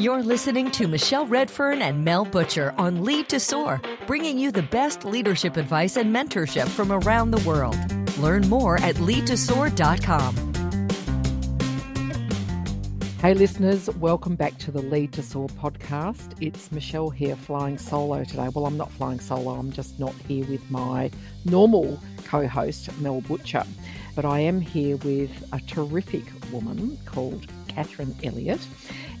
You're listening to Michelle Redfern and Mel Butcher on Lead to Soar, bringing you the best leadership advice and mentorship from around the world. Learn more at leadtosoar.com. Hey, listeners, welcome back to the Lead to Soar podcast. It's Michelle here flying solo today. Well, I'm not flying solo, I'm just not here with my normal co host, Mel Butcher. But I am here with a terrific woman called Kathryn Elliott.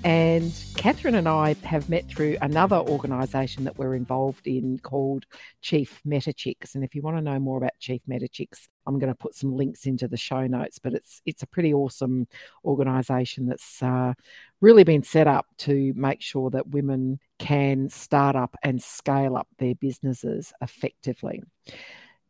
And Kathryn and I have met through another organisation that we're involved in called Chief Metachicks. And if you want to know more about Chief Metachicks, I'm going to put some links into the show notes. But it's it's a pretty awesome organisation that's uh, really been set up to make sure that women can start up and scale up their businesses effectively.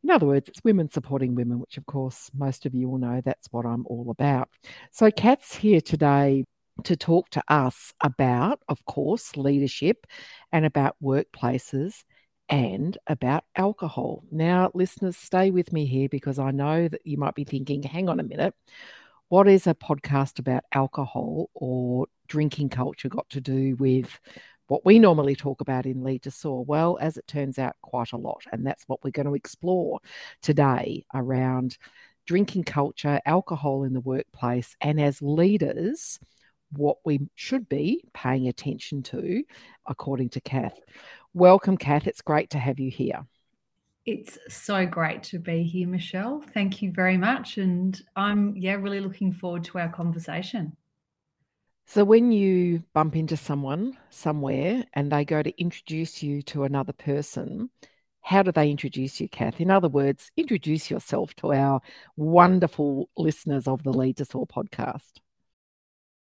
In other words, it's women supporting women, which of course most of you will know that's what I'm all about. So, Kath's here today to talk to us about, of course, leadership and about workplaces and about alcohol. Now, listeners, stay with me here because I know that you might be thinking, hang on a minute, what is a podcast about alcohol or drinking culture got to do with what we normally talk about in Lead to Soar? Well, as it turns out, quite a lot. And that's what we're going to explore today around drinking culture, alcohol in the workplace, and as leaders, what we should be paying attention to, according to Kath. Welcome, Kath. It's great to have you here. It's so great to be here, Michelle. Thank you very much. And I'm, yeah, really looking forward to our conversation. So, when you bump into someone somewhere and they go to introduce you to another person, how do they introduce you, Kath? In other words, introduce yourself to our wonderful listeners of the Lead to Soar podcast.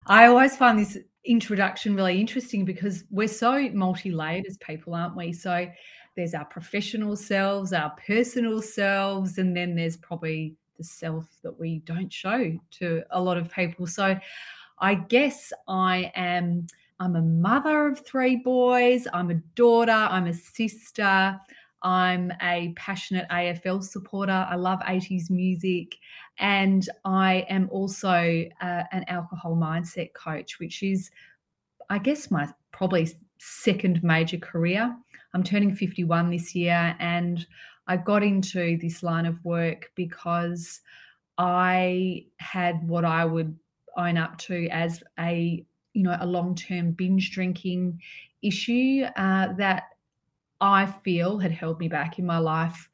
I always find this introduction really interesting because we're so multi-layered as people, aren't we? So there's our professional selves, our personal selves, and then there's probably the self that we don't show to a lot of people. So I guess I am I'm a mother of three boys, I'm a daughter, I'm a sister, I'm a passionate AFL supporter. I love 80s music. And I am also uh, an alcohol mindset coach, which is, I guess, my probably second major career. I'm turning 51 this year. And I got into this line of work because I had what I would own up to as a you know a long-term binge drinking issue uh, that I feel had held me back in my life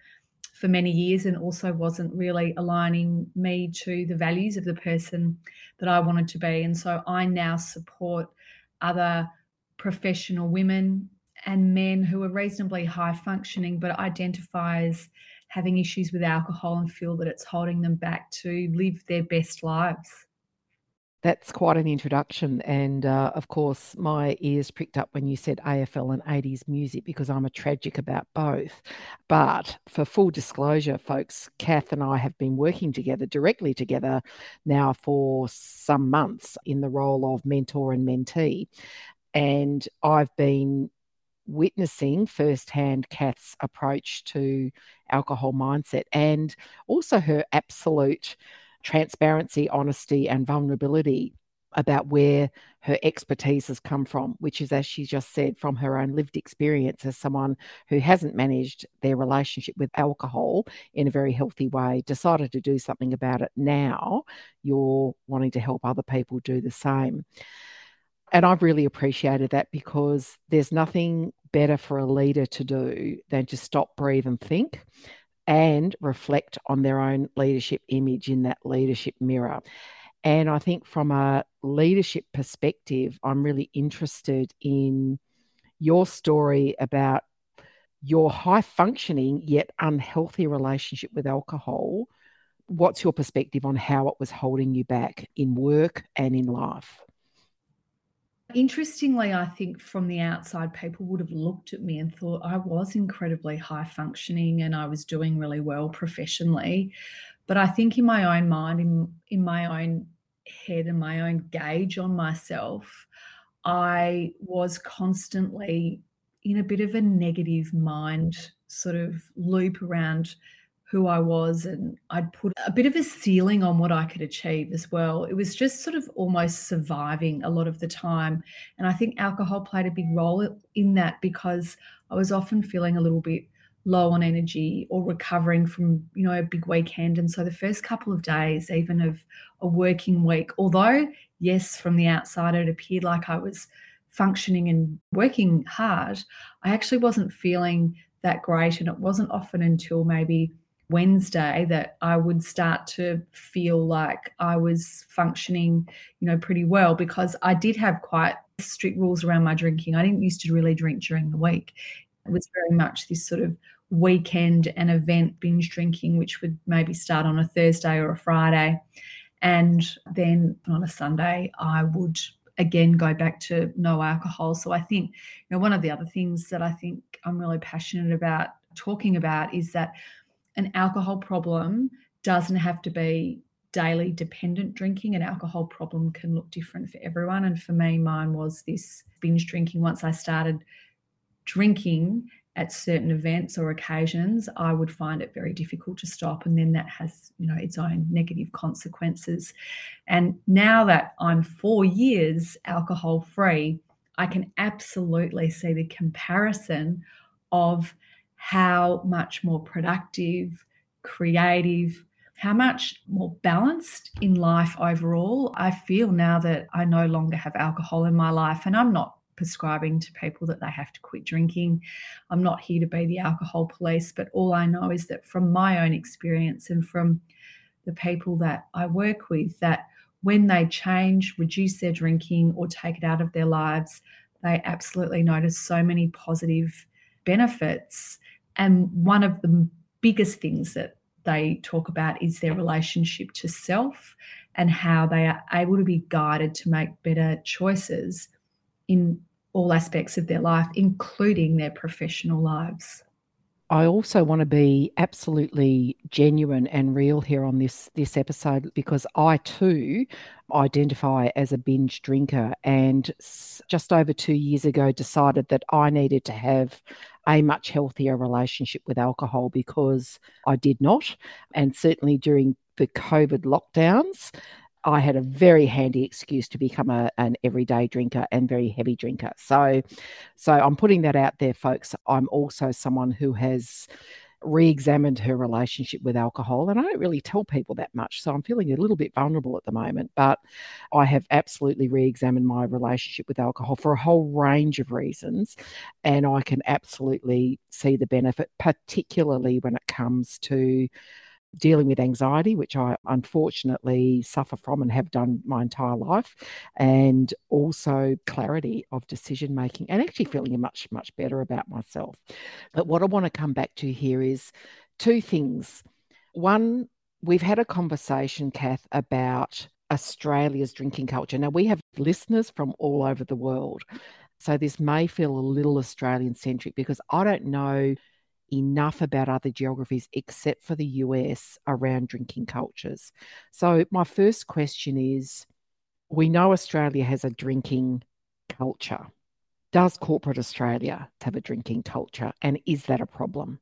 for many years and also wasn't really aligning me to the values of the person that I wanted to be. And so I now support other professional women and men who are reasonably high functioning but identify as having issues with alcohol and feel that it's holding them back to live their best lives. That's quite an introduction. And uh, of course, my ears pricked up when you said AFL and 80s music because I'm a tragic about both. But for full disclosure, folks, Kath and I have been working together, directly together now for some months in the role of mentor and mentee. And I've been witnessing firsthand Kath's approach to alcohol mindset and also her absolute transparency, honesty, and vulnerability about where her expertise has come from, which is, as she just said, from her own lived experience as someone who hasn't managed their relationship with alcohol in a very healthy way, decided to do something about it. Now you're wanting to help other people do the same. And I've really appreciated that because there's nothing better for a leader to do than to stop, breathe, and think and reflect on their own leadership image in that leadership mirror. And I think from a leadership perspective, I'm really interested in your story about your high functioning yet unhealthy relationship with alcohol. What's your perspective on how it was holding you back in work and in life? Interestingly, I think from the outside, people would have looked at me and thought I was incredibly high functioning and I was doing really well professionally. But I think in my own mind, in, in my own head and my own gauge on myself, I was constantly in a bit of a negative mind sort of loop around who I was and I'd put a bit of a ceiling on what I could achieve as well. It was just sort of almost surviving a lot of the time. And I think alcohol played a big role in that because I was often feeling a little bit low on energy or recovering from, you know, a big weekend. And so the first couple of days, even of a working week, although, yes, from the outside, it appeared like I was functioning and working hard, I actually wasn't feeling that great. And it wasn't often until maybe Wednesday that I would start to feel like I was functioning, you know, pretty well because I did have quite strict rules around my drinking. I didn't used to really drink during the week. It was very much this sort of weekend and event binge drinking, which would maybe start on a Thursday or a Friday. And then on a Sunday, I would again go back to no alcohol. So I think, you know, one of the other things that I think I'm really passionate about talking about is that an alcohol problem doesn't have to be daily dependent drinking. An alcohol problem can look different for everyone. And for me, mine was this binge drinking. Once I started drinking at certain events or occasions, I would find it very difficult to stop. And then that has, you know, its own negative consequences. And now that I'm four years alcohol free, I can absolutely see the comparison of how much more productive, creative, how much more balanced in life overall I feel now that I no longer have alcohol in my life. And I'm not prescribing to people that they have to quit drinking. I'm not here to be the alcohol police, but all I know is that from my own experience and from the people that I work with, that when they change, reduce their drinking, or take it out of their lives, they absolutely notice so many positive benefits. And one of the biggest things that they talk about is their relationship to self and how they are able to be guided to make better choices in all aspects of their life, including their professional lives. I also want to be absolutely genuine and real here on this this episode because I too identify as a binge drinker and just over 2 years ago decided that I needed to have a much healthier relationship with alcohol because I did not. And certainly during the COVID lockdowns I had a very handy excuse to become a, an everyday drinker and very heavy drinker. So, so I'm putting that out there, folks. I'm also someone who has re-examined her relationship with alcohol and i don't really tell people that much so i'm feeling a little bit vulnerable at the moment but i have absolutely re-examined my relationship with alcohol for a whole range of reasons and i can absolutely see the benefit particularly when it comes to dealing with anxiety, which I unfortunately suffer from and have done my entire life, and also clarity of decision making and actually feeling much, much better about myself. But what I want to come back to here is two things. One, we've had a conversation, Kath, about Australia's drinking culture. Now, we have listeners from all over the world. So this may feel a little Australian centric because I don't know enough about other geographies except for the US around drinking cultures. So, my first question is we know Australia has a drinking culture. Does corporate Australia have a drinking culture? And is that a problem?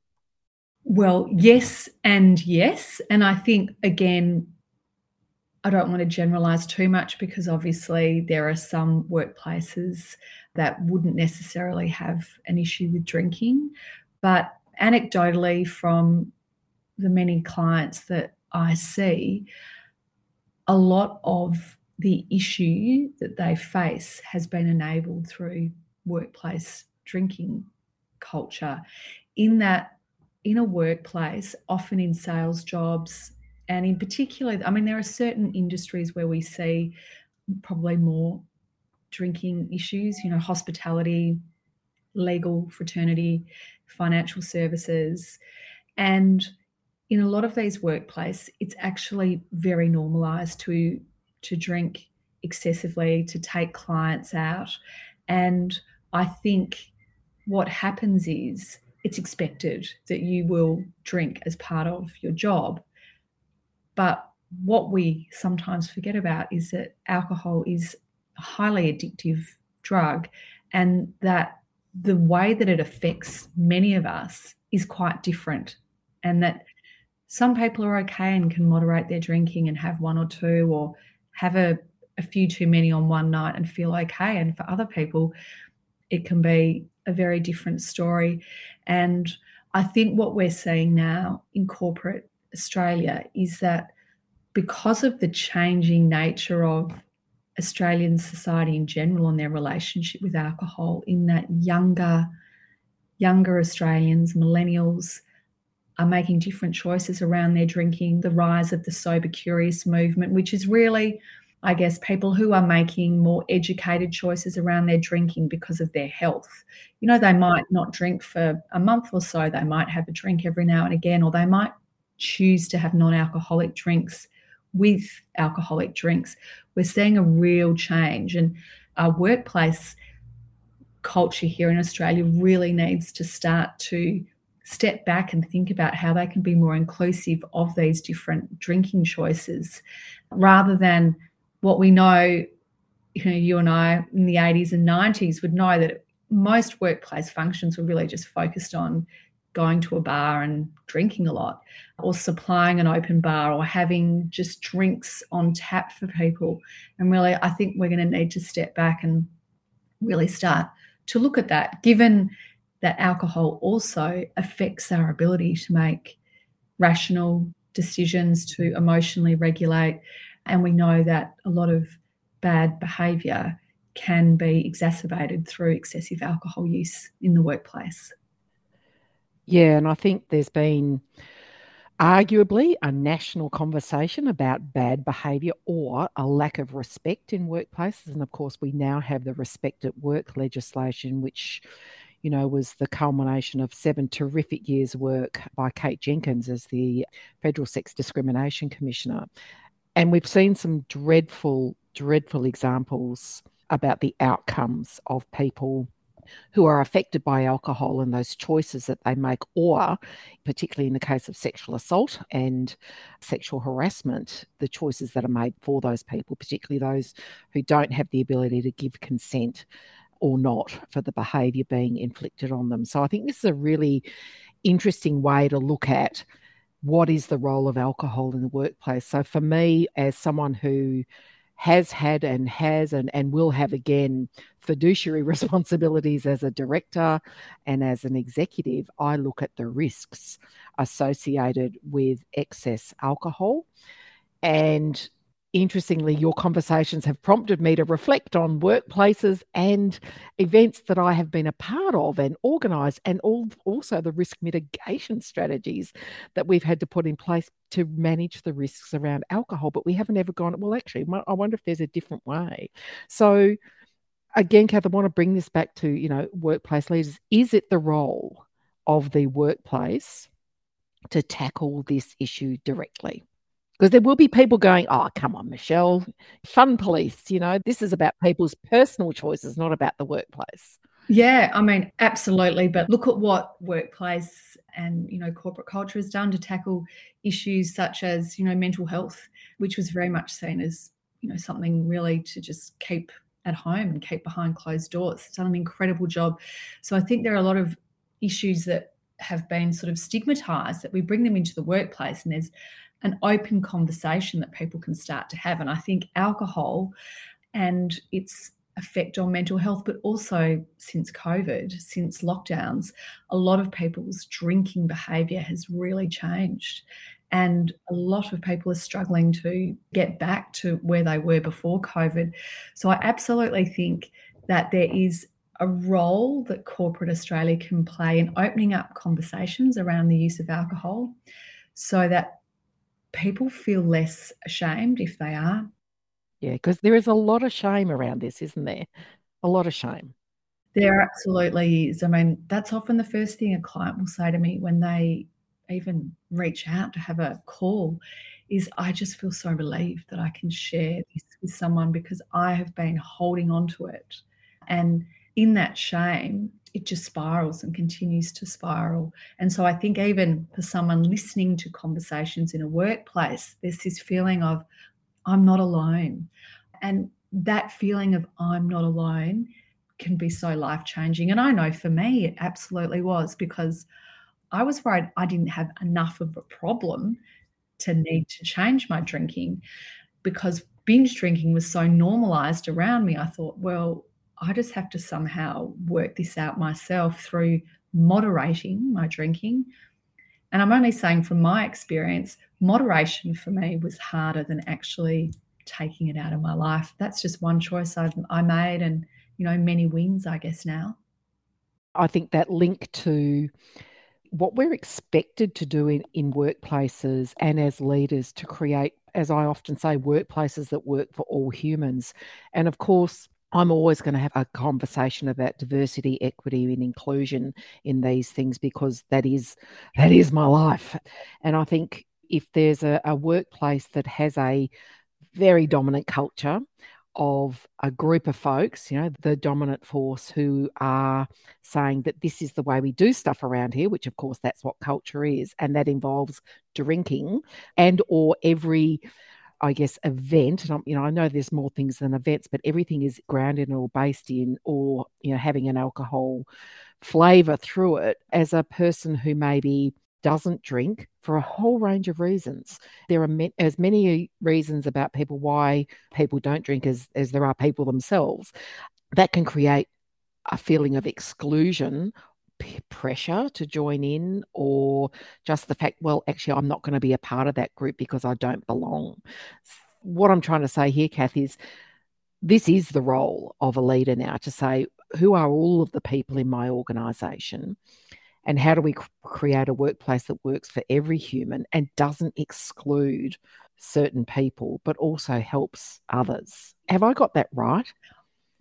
Well, yes, and yes. And I think, again, I don't want to generalize too much because obviously there are some workplaces that wouldn't necessarily have an issue with drinking. But anecdotally from the many clients that I see, a lot of the issue that they face has been enabled through workplace drinking culture. In that, in a workplace, often in sales jobs, and in particular, I mean, there are certain industries where we see probably more drinking issues, you know, hospitality, legal, fraternity, financial services. And in a lot of these workplaces, it's actually very normalized to to drink excessively, to take clients out. And I think what happens is it's expected that you will drink as part of your job. But what we sometimes forget about is that alcohol is a highly addictive drug and that the way that it affects many of us is quite different and that some people are okay and can moderate their drinking and have one or two or have a, a few too many on one night and feel okay. And for other people, it can be a very different story. And I think what we're seeing now in corporate Australia is that because of the changing nature of Australian society in general and their relationship with alcohol, in that younger, younger Australians, millennials, are making different choices around their drinking, the rise of the sober curious movement, which is really, I guess, people who are making more educated choices around their drinking because of their health. You know, they might not drink for a month or so, they might have a drink every now and again, or they might choose to have non alcoholic drinks with alcoholic drinks. We're seeing a real change, and our workplace culture here in Australia really needs to start to step back and think about how they can be more inclusive of these different drinking choices rather than what we know you know you and I in the 80s and 90s would know that most workplace functions were really just focused on going to a bar and drinking a lot or supplying an open bar or having just drinks on tap for people and really I think we're going to need to step back and really start to look at that given that alcohol also affects our ability to make rational decisions, to emotionally regulate. And we know that a lot of bad behaviour can be exacerbated through excessive alcohol use in the workplace. Yeah, and I think there's been arguably a national conversation about bad behaviour or a lack of respect in workplaces. And of course, we now have the respect at work legislation, which you know, was the culmination of seven terrific years' work by Kate Jenkins as the Federal Sex Discrimination Commissioner. And we've seen some dreadful, dreadful examples about the outcomes of people who are affected by alcohol and those choices that they make, or particularly in the case of sexual assault and sexual harassment, the choices that are made for those people, particularly those who don't have the ability to give consent or not for the behaviour being inflicted on them. So I think this is a really interesting way to look at what is the role of alcohol in the workplace. So for me, as someone who has had and has and, and will have again fiduciary responsibilities as a director and as an executive, I look at the risks associated with excess alcohol. And interestingly, your conversations have prompted me to reflect on workplaces and events that I have been a part of and organised, and all, also the risk mitigation strategies that we've had to put in place to manage the risks around alcohol. But we haven't ever gone, well, actually, I wonder if there's a different way. So, again, Kath, I want to bring this back to, you know, workplace leaders. Is it the role of the workplace to tackle this issue directly? Because there will be people going, oh, come on, Michelle, fun police. You know, this is about people's personal choices, not about the workplace. Yeah, I mean, absolutely. But look at what workplace and, you know, corporate culture has done to tackle issues such as, you know, mental health, which was very much seen as, you know, something really to just keep at home and keep behind closed doors. It's done an incredible job. So I think there are a lot of issues that have been sort of stigmatized that we bring them into the workplace and there's an open conversation that people can start to have. And I think alcohol and its effect on mental health, but also since COVID, since lockdowns, a lot of people's drinking behavior has really changed. And a lot of people are struggling to get back to where they were before COVID. So I absolutely think that there is a role that corporate Australia can play in opening up conversations around the use of alcohol so that people feel less ashamed if they are. Yeah, because there is a lot of shame around this, isn't there? A lot of shame. There absolutely is. I mean, that's often the first thing a client will say to me when they even reach out to have a call is I just feel so relieved that I can share this with someone because I have been holding on to it. And in that shame, it just spirals and continues to spiral. And so I think even for someone listening to conversations in a workplace, there's this feeling of, I'm not alone. And that feeling of I'm not alone can be so life changing. And I know for me, it absolutely was because I was worried I didn't have enough of a problem to need to change my drinking because binge drinking was so normalized around me. I thought, well, I just have to somehow work this out myself through moderating my drinking. And I'm only saying from my experience, moderation for me was harder than actually taking it out of my life. That's just one choice I've, I made, and you know, many wins, I guess now. I think that link to what we're expected to do in, in workplaces and as leaders to create, as I often say, workplaces that work for all humans. And of course, I'm always going to have a conversation about diversity, equity, and inclusion in these things because that is that is my life. And I think if there's a, a workplace that has a very dominant culture of a group of folks, you know, the dominant force who are saying that this is the way we do stuff around here, which of course that's what culture is, and that involves drinking and or every I guess event, and I'm, you know, I know there's more things than events, but everything is grounded or based in, or you know, having an alcohol flavor through it. As a person who maybe doesn't drink for a whole range of reasons. There are as many reasons about people why people don't drink as, as there are people themselves. That can create a feeling of exclusion, pressure to join in, or just the fact, well, actually, I'm not going to be a part of that group because I don't belong. What I'm trying to say here, Kath, is this is the role of a leader now to say, who are all of the people in my organization? and how do we create a workplace that works for every human and doesn't exclude certain people but also helps others have i got that right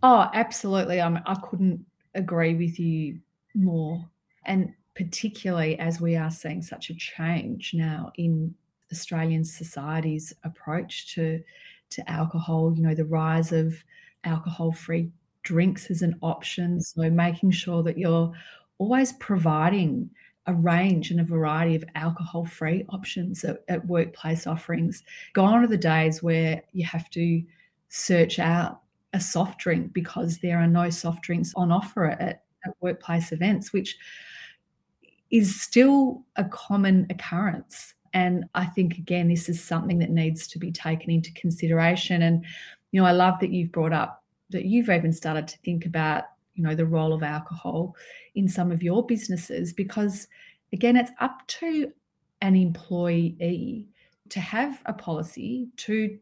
oh absolutely I, I couldn't agree with you more and particularly as we are seeing such a change now in australian society's approach to to alcohol you know the rise of alcohol free drinks as an option so making sure that you're always providing a range and a variety of alcohol free options at, at, workplace offerings. Gone are the days where you have to search out a soft drink because there are no soft drinks on offer at, at workplace events, which is still a common occurrence. And I think, again, this is something that needs to be taken into consideration. And, you know, I love that you've brought up that you've even started to think about you know the role of alcohol in some of your businesses because again it's up to an employee to have a policy to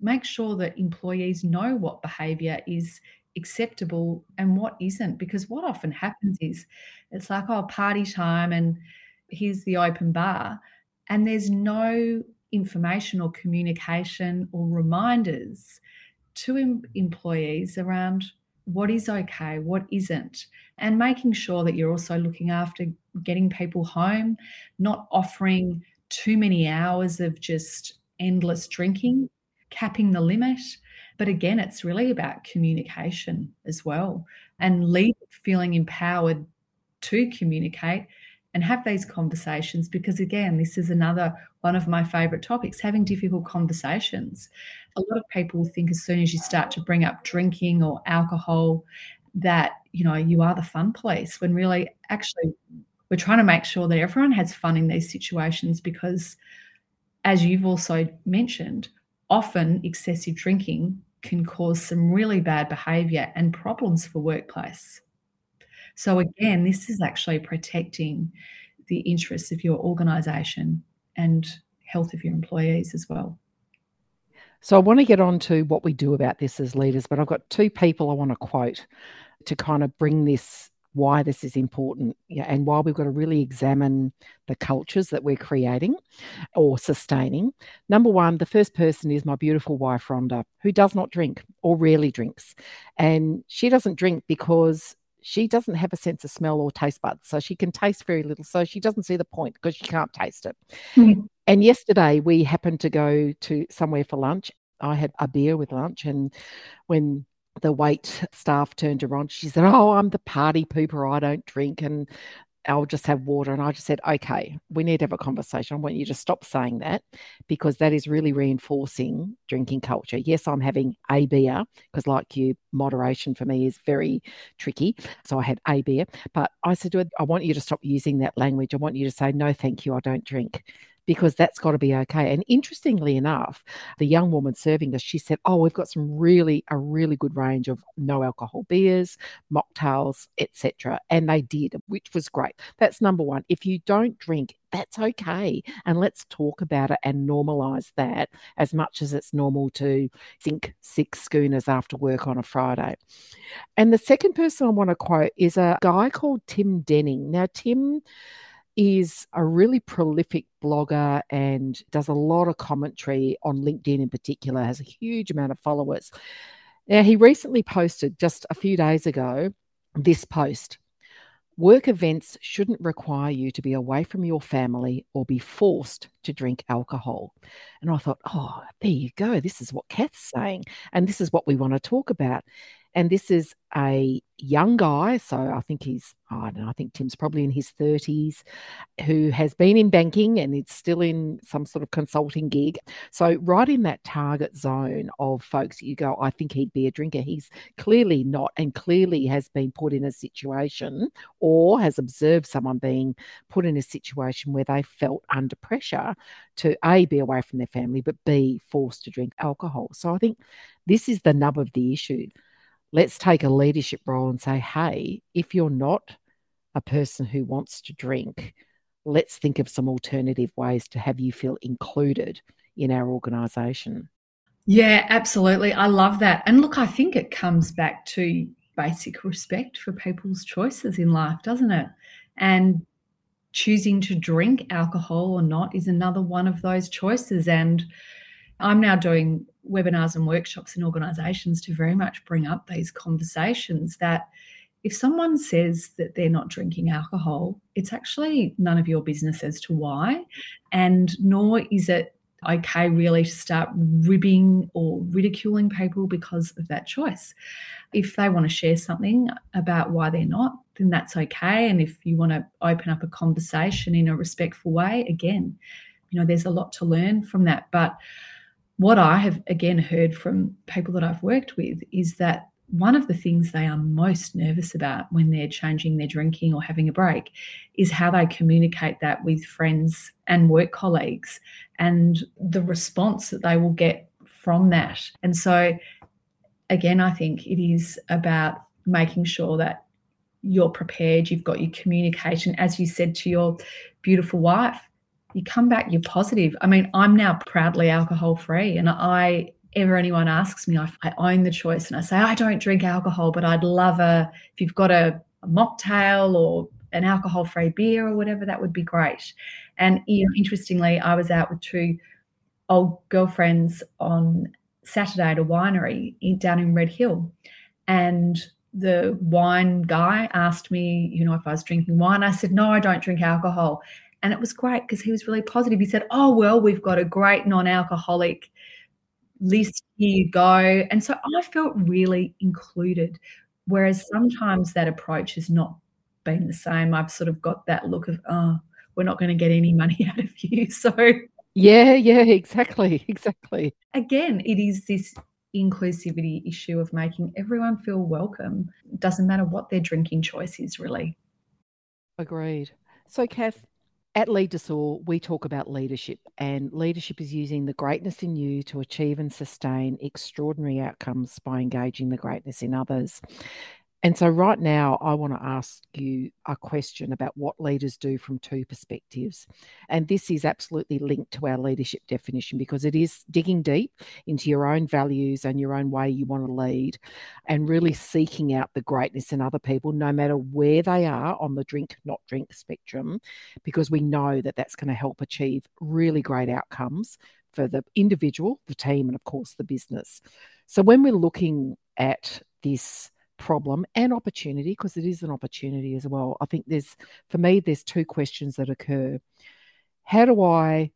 make sure that employees know what behavior is acceptable and what isn't because what often happens is it's like oh party time and here's the open bar and there's no information or communication or reminders to em- employees around what is okay, what isn't, and making sure that you're also looking after getting people home, not offering too many hours of just endless drinking, capping the limit. But again, it's really about communication as well and lead feeling empowered to communicate and have these conversations because again this is another one of my favorite topics having difficult conversations. A lot of people think as soon as you start to bring up drinking or alcohol that you know you are the fun police when really actually we're trying to make sure that everyone has fun in these situations because as you've also mentioned often excessive drinking can cause some really bad behavior and problems for workplace so again, this is actually protecting the interests of your organization and health of your employees as well. So I want to get on to what we do about this as leaders, but I've got two people I want to quote to kind of bring this why this is important yeah, and why we've got to really examine the cultures that we're creating or sustaining. Number one, the first person is my beautiful wife, Rhonda, who does not drink or rarely drinks. And she doesn't drink because she doesn't have a sense of smell or taste buds, so she can taste very little. So she doesn't see the point because she can't taste it. Mm-hmm. And yesterday we happened to go to somewhere for lunch. I had a beer with lunch, and when the wait staff turned around, she said, "Oh, I'm the party pooper. I don't drink." And I'll just have water. And I just said, okay, we need to have a conversation. I want you to stop saying that because that is really reinforcing drinking culture. Yes, I'm having a beer because, like you, moderation for me is very tricky. So I had a beer. But I said, to her, I want you to stop using that language. I want you to say, no, thank you, I don't drink because that's got to be okay. And interestingly enough, the young woman serving us, she said, Oh, we've got some really, a really good range of no alcohol beers, mocktails, etc. And they did, which was great. That's number one. If you don't drink, that's okay. And let's talk about it and normalize that as much as it's normal to think six schooners after work on a Friday. And the second person I want to quote is a guy called Tim Denning. Now, Tim is a really prolific blogger and does a lot of commentary on LinkedIn in particular, has a huge amount of followers. Now, he recently posted just a few days ago this post Work events shouldn't require you to be away from your family or be forced to drink alcohol. And I thought, oh, there you go. This is what Kath's saying. And this is what we want to talk about. And this is a young guy. So I think he's, I don't know, I think Tim's probably in his 30s, who has been in banking and it's still in some sort of consulting gig. So, right in that target zone of folks, you go, I think he'd be a drinker. He's clearly not, and clearly has been put in a situation or has observed someone being put in a situation where they felt under pressure to A, be away from their family, but B, forced to drink alcohol. So, I think this is the nub of the issue let's take a leadership role and say, hey, if you're not a person who wants to drink, let's think of some alternative ways to have you feel included in our organisation. Yeah, absolutely. I love that. And look, I think it comes back to basic respect for people's choices in life, doesn't it? And choosing to drink alcohol or not is another one of those choices. And I'm now doing webinars and workshops in organizations to very much bring up these conversations that if someone says that they're not drinking alcohol, it's actually none of your business as to why. And nor is it okay, really, to start ribbing or ridiculing people because of that choice. If they want to share something about why they're not, then that's okay. And if you want to open up a conversation in a respectful way, again, you know, there's a lot to learn from that. But what I have again heard from people that I've worked with is that one of the things they are most nervous about when they're changing their drinking or having a break is how they communicate that with friends and work colleagues and the response that they will get from that. And so, again, I think it is about making sure that you're prepared, you've got your communication, as you said to your beautiful wife, you come back, you're positive. I mean, I'm now proudly alcohol free, and I ever anyone asks me, I, I, own the choice, and I say I don't drink alcohol, but I'd love a if you've got a, a mocktail or an alcohol free beer or whatever, that would be great. And you know, interestingly, I was out with two old girlfriends on Saturday at a winery in, down in Red Hill, and the wine guy asked me, you know, if I was drinking wine. I said, no, I don't drink alcohol. And it was great because he was really positive. He said, Oh, well, we've got a great non alcoholic list. Here you go. And so I felt really included. Whereas sometimes that approach has not been the same. I've sort of got that look of, Oh, we're not going to get any money out of you. So, yeah, yeah, exactly. Exactly. Again, it is this inclusivity issue of making everyone feel welcome. It doesn't matter what their drinking choice is, really. Agreed. So, Kath, at Lead to Soar, we talk about leadership, and leadership is using the greatness in you to achieve and sustain extraordinary outcomes by engaging the greatness in others. And so, right now, I want to ask you a question about what leaders do from two perspectives. And this is absolutely linked to our leadership definition because it is digging deep into your own values and your own way you want to lead and really seeking out the greatness in other people, no matter where they are on the drink, not drink spectrum, because we know that that's going to help achieve really great outcomes for the individual, the team, and of course, the business. So, when we're looking at this, problem and opportunity because it is an opportunity as well. I think there's, for me, there's two questions that occur. How do I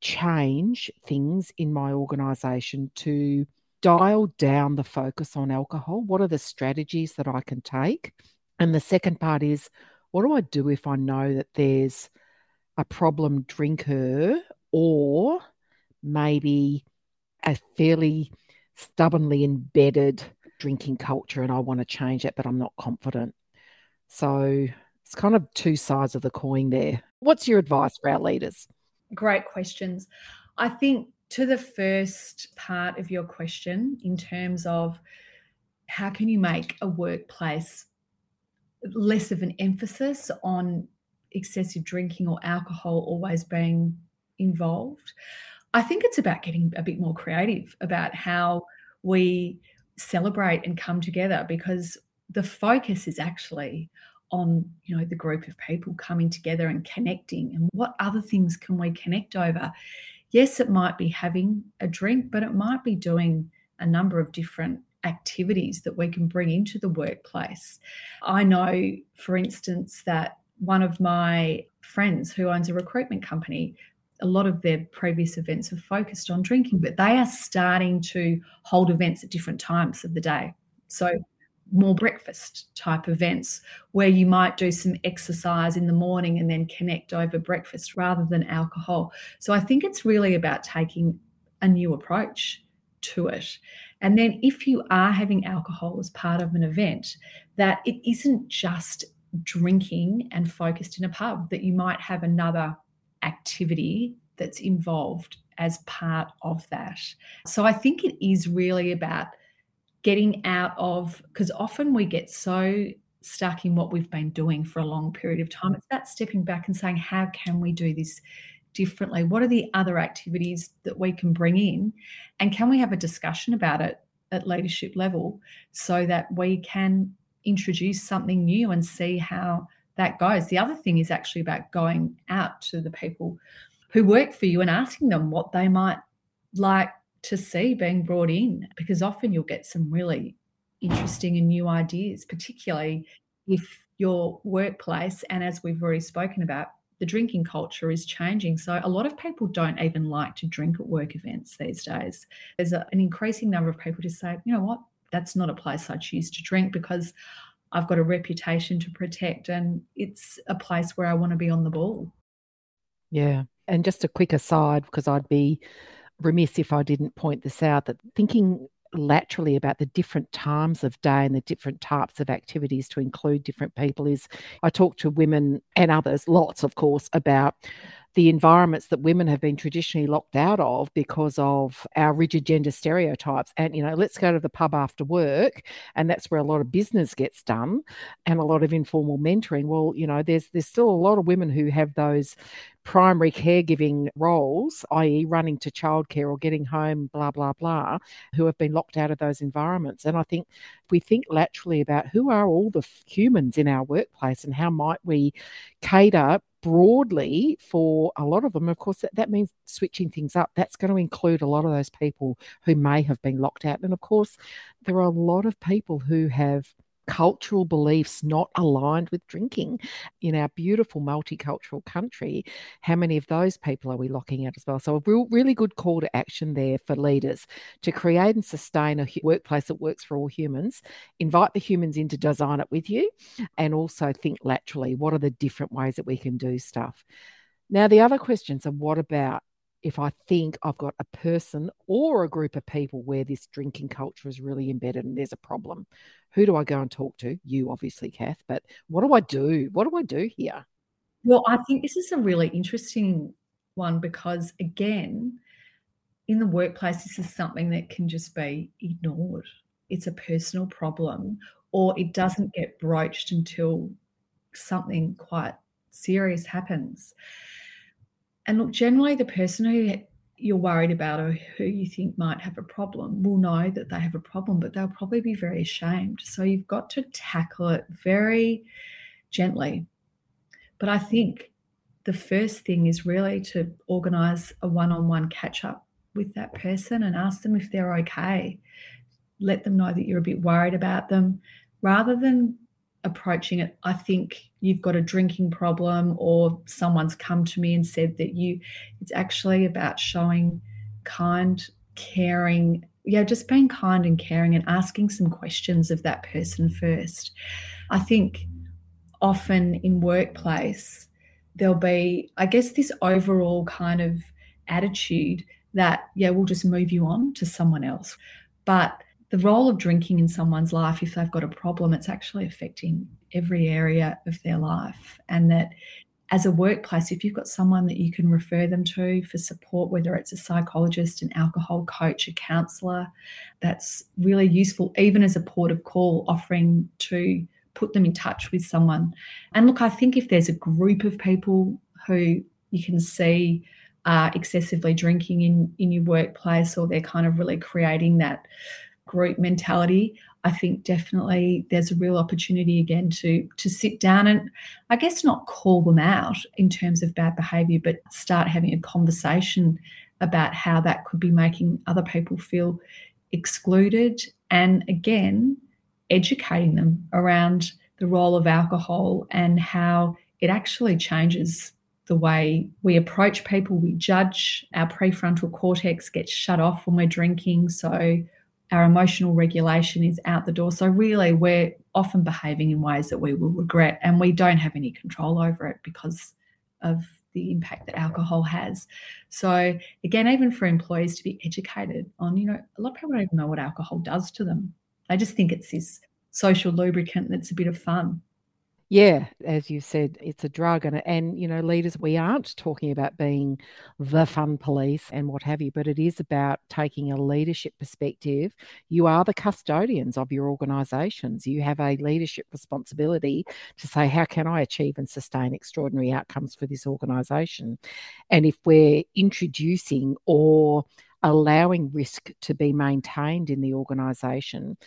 change things in my organization to dial down the focus on alcohol? What are the strategies that I can take? And the second part is, what do I do if I know that there's a problem drinker or maybe a fairly stubbornly embedded drinking culture and I want to change it, but I'm not confident. So it's kind of two sides of the coin there. What's your advice for our leaders? Great questions. I think to the first part of your question, in terms of how can you make a workplace less of an emphasis on excessive drinking or alcohol always being involved, I think it's about getting a bit more creative about how we celebrate and come together because the focus is actually on you know the group of people coming together and connecting and what other things can we connect over. Yes it might be having a drink but it might be doing a number of different activities that we can bring into the workplace. I know for instance that one of my friends who owns a recruitment company a lot of their previous events have focused on drinking but they are starting to hold events at different times of the day so more breakfast type events where you might do some exercise in the morning and then connect over breakfast rather than alcohol. So I think it's really about taking a new approach to it. And then if you are having alcohol as part of an event, that it isn't just drinking and focused in a pub, that you might have another activity that's involved as part of that. So I think it is really about getting out of because often we get so stuck in what we've been doing for a long period of time. It's about stepping back and saying, how can we do this differently? What are the other activities that we can bring in? And can we have a discussion about it at leadership level so that we can introduce something new and see how that goes? The other thing is actually about going out to the people who work for you and asking them what they might like to see being brought in because often you'll get some really interesting and new ideas, particularly if your workplace, and as we've already spoken about, the drinking culture is changing. So a lot of people don't even like to drink at work events these days. There's a, an increasing number of people just say, you know what, that's not a place I choose to drink because I've got a reputation to protect and it's a place where I want to be on the ball. Yeah. And just a quick aside, because I'd be remiss if I didn't point this out that thinking laterally about the different times of day and the different types of activities to include different people is I talk to women and others, lots of course, about the environments that women have been traditionally locked out of because of our rigid gender stereotypes. And, you know, let's go to the pub after work. And that's where a lot of business gets done and a lot of informal mentoring. Well, you know, there's there's still a lot of women who have those primary caregiving roles, i.e., running to childcare or getting home, blah, blah, blah, who have been locked out of those environments. And I think we think laterally about who are all the humans in our workplace and how might we cater broadly for a lot of them. Of course, that, that means switching things up. That's going to include a lot of those people who may have been locked out. And of course, there are a lot of people who have cultural beliefs not aligned with drinking in our beautiful multicultural country, how many of those people are we locking out as well? So, a real, really good call to action there for leaders to create and sustain a workplace that works for all humans, invite the humans in to design it with you, and also think laterally what are the different ways that we can do stuff. Now, the other questions are what about if I think I've got a person or a group of people where this drinking culture is really embedded and there's a problem, who do I go and talk to? You, obviously, Kath, but what do I do? What do I do here? Well, I think this is a really interesting one because, again, in the workplace, this is something that can just be ignored. It's a personal problem, or it doesn't get broached until something quite serious happens. And look, generally, the person who you're worried about or who you think might have a problem will know that they have a problem, but they'll probably be very ashamed. So you've got to tackle it very gently. But I think the first thing is really to organize a one on one catch up with that person and ask them if they're okay. Let them know that you're a bit worried about them rather than approaching it. I think you've got a drinking problem or someone's come to me and said that you it's actually about showing kind caring yeah just being kind and caring and asking some questions of that person first i think often in workplace, there'll be, I guess, this overall kind of attitude that, yeah, we'll just move you on to someone else. But the role of drinking in someone's life, if they've got a problem, it's actually affecting every area of their life. And that as a workplace, if you've got someone that you can refer them to for support, whether it's a psychologist, an alcohol coach, a counselor, that's really useful, even as a port of call, offering to put them in touch with someone. And look, I think if there's a group of people who you can see are excessively drinking in, in your workplace or they're kind of really creating that group mentality, I think definitely there's a real opportunity again to to sit down and I guess not call them out in terms of bad behavior, but start having a conversation about how that could be making other people feel excluded and again educating them around the role of alcohol and how it actually changes the way we approach people, we judge, our prefrontal cortex gets shut off when we're drinking. So our emotional regulation is out the door. So, really, we're often behaving in ways that we will regret, and we don't have any control over it because of the impact that alcohol has. So, again, even for employees to be educated on, you know, a lot of people don't even know what alcohol does to them. They just think it's this social lubricant that's a bit of fun. Yeah, as you said, it's a drug, and and you know, leaders, we aren't talking about being the fun police and what have you, but it is about taking a leadership perspective. You are the custodians of your organisations. You have a leadership responsibility to say, how can I achieve and sustain extraordinary outcomes for this organisation? And if we're introducing or allowing risk to be maintained in the organisation,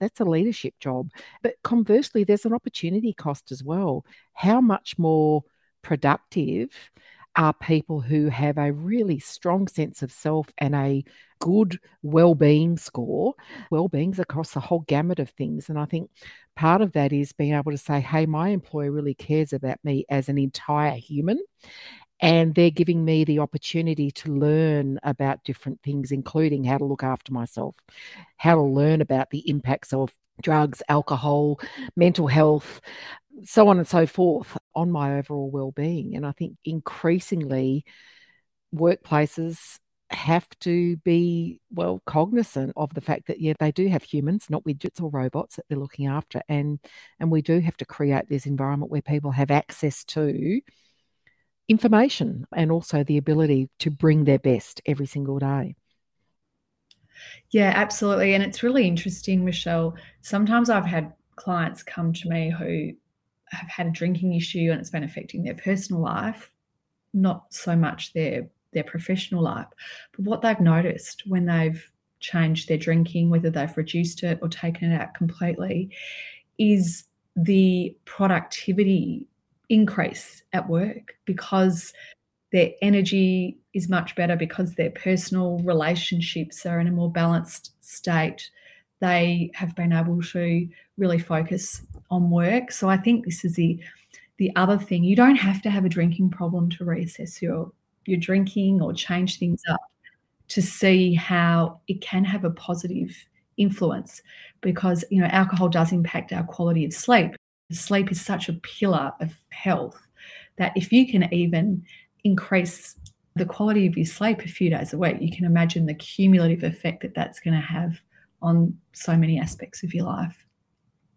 that's a leadership job. But conversely, there's an opportunity cost as well. How much more productive are people who have a really strong sense of self and a good well-being score well-being's across the whole gamut of things and i think part of that is being able to say hey my employer really cares about me as an entire human and they're giving me the opportunity to learn about different things, including how to look after myself, how to learn about the impacts of drugs, alcohol, mental health, so on and so forth on my overall well-being. And I think increasingly workplaces have to be well cognizant of the fact that yeah they do have humans not widgets or robots that they're looking after and and we do have to create this environment where people have access to information and also the ability to bring their best every single day. Yeah, absolutely. And it's really interesting, Michelle. Sometimes I've had clients come to me who have had a drinking issue and it's been affecting their personal life, not so much their their professional life. But what they've noticed when they've changed their drinking, whether they've reduced it or taken it out completely, is the productivity increase at work because their energy is much better because their personal relationships are in a more balanced state. They have been able to really focus on work. So I think this is the the other thing. You don't have to have a drinking problem to reassess your your drinking or change things up to see how it can have a positive influence because you know alcohol does impact our quality of sleep Sleep is such a pillar of health that if you can even increase the quality of your sleep a few days a week, you can imagine the cumulative effect that that's going to have on so many aspects of your life.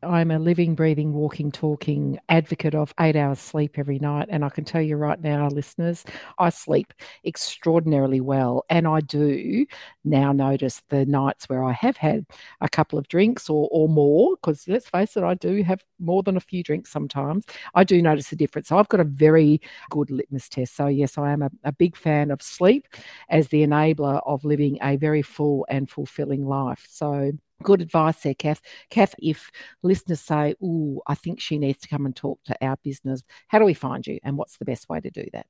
I'm a living, breathing, walking, talking advocate of eight hours sleep every night. And I can tell you right now, listeners, I sleep extraordinarily well. And I do now notice the nights where I have had a couple of drinks or, or more, because let's face it, I do have more than a few drinks sometimes. I do notice a difference. So I've got a very good litmus test. So, yes, I am a, a big fan of sleep as the enabler of living a very full and fulfilling life. So, Good advice there, Kath. Kath, if listeners say, Oh, I think she needs to come and talk to our business, how do we find you and what's the best way to do that?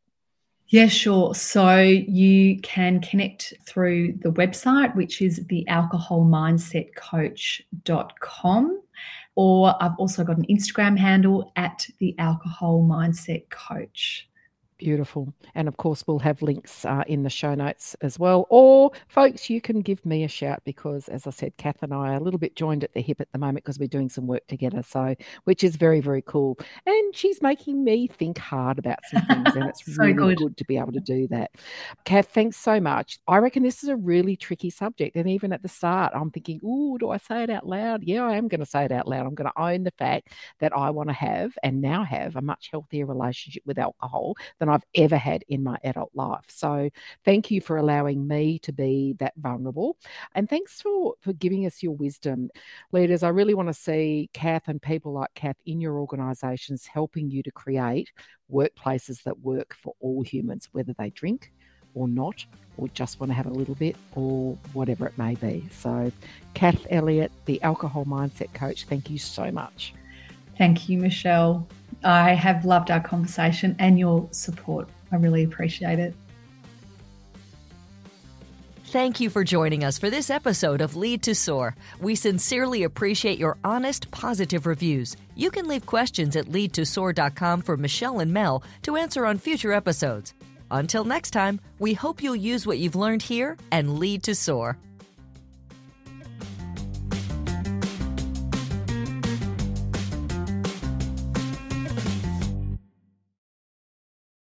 Yeah, sure. So you can connect through the website, which is the alcoholmindsetcoach.com. Or I've also got an Instagram handle at the alcohol mindset coach. Beautiful. And of course, we'll have links uh, in the show notes as well. Or, folks, you can give me a shout because, as I said, Kath and I are a little bit joined at the hip at the moment because we're doing some work together. So, which is very, very cool. And she's making me think hard about some things. And it's so really good. good to be able to do that. Kath, thanks so much. I reckon this is a really tricky subject. And even at the start, I'm thinking, oh, do I say it out loud? Yeah, I am going to say it out loud. I'm going to own the fact that I want to have and now have a much healthier relationship with alcohol than I've ever had in my adult life. So thank you for allowing me to be that vulnerable. And thanks for, for giving us your wisdom. Leaders, I really want to see Kath and people like Kath in your organisations helping you to create workplaces that work for all humans, whether they drink or not, or just want to have a little bit, or whatever it may be. So, Kath Elliott, the alcohol mindset coach, thank you so much. Thank you, Michelle. I have loved our conversation and your support. I really appreciate it. Thank you for joining us for this episode of Lead to Soar. We sincerely appreciate your honest, positive reviews. You can leave questions at leadtosoar.com for Michelle and Mel to answer on future episodes. Until next time, we hope you'll use what you've learned here and lead to soar.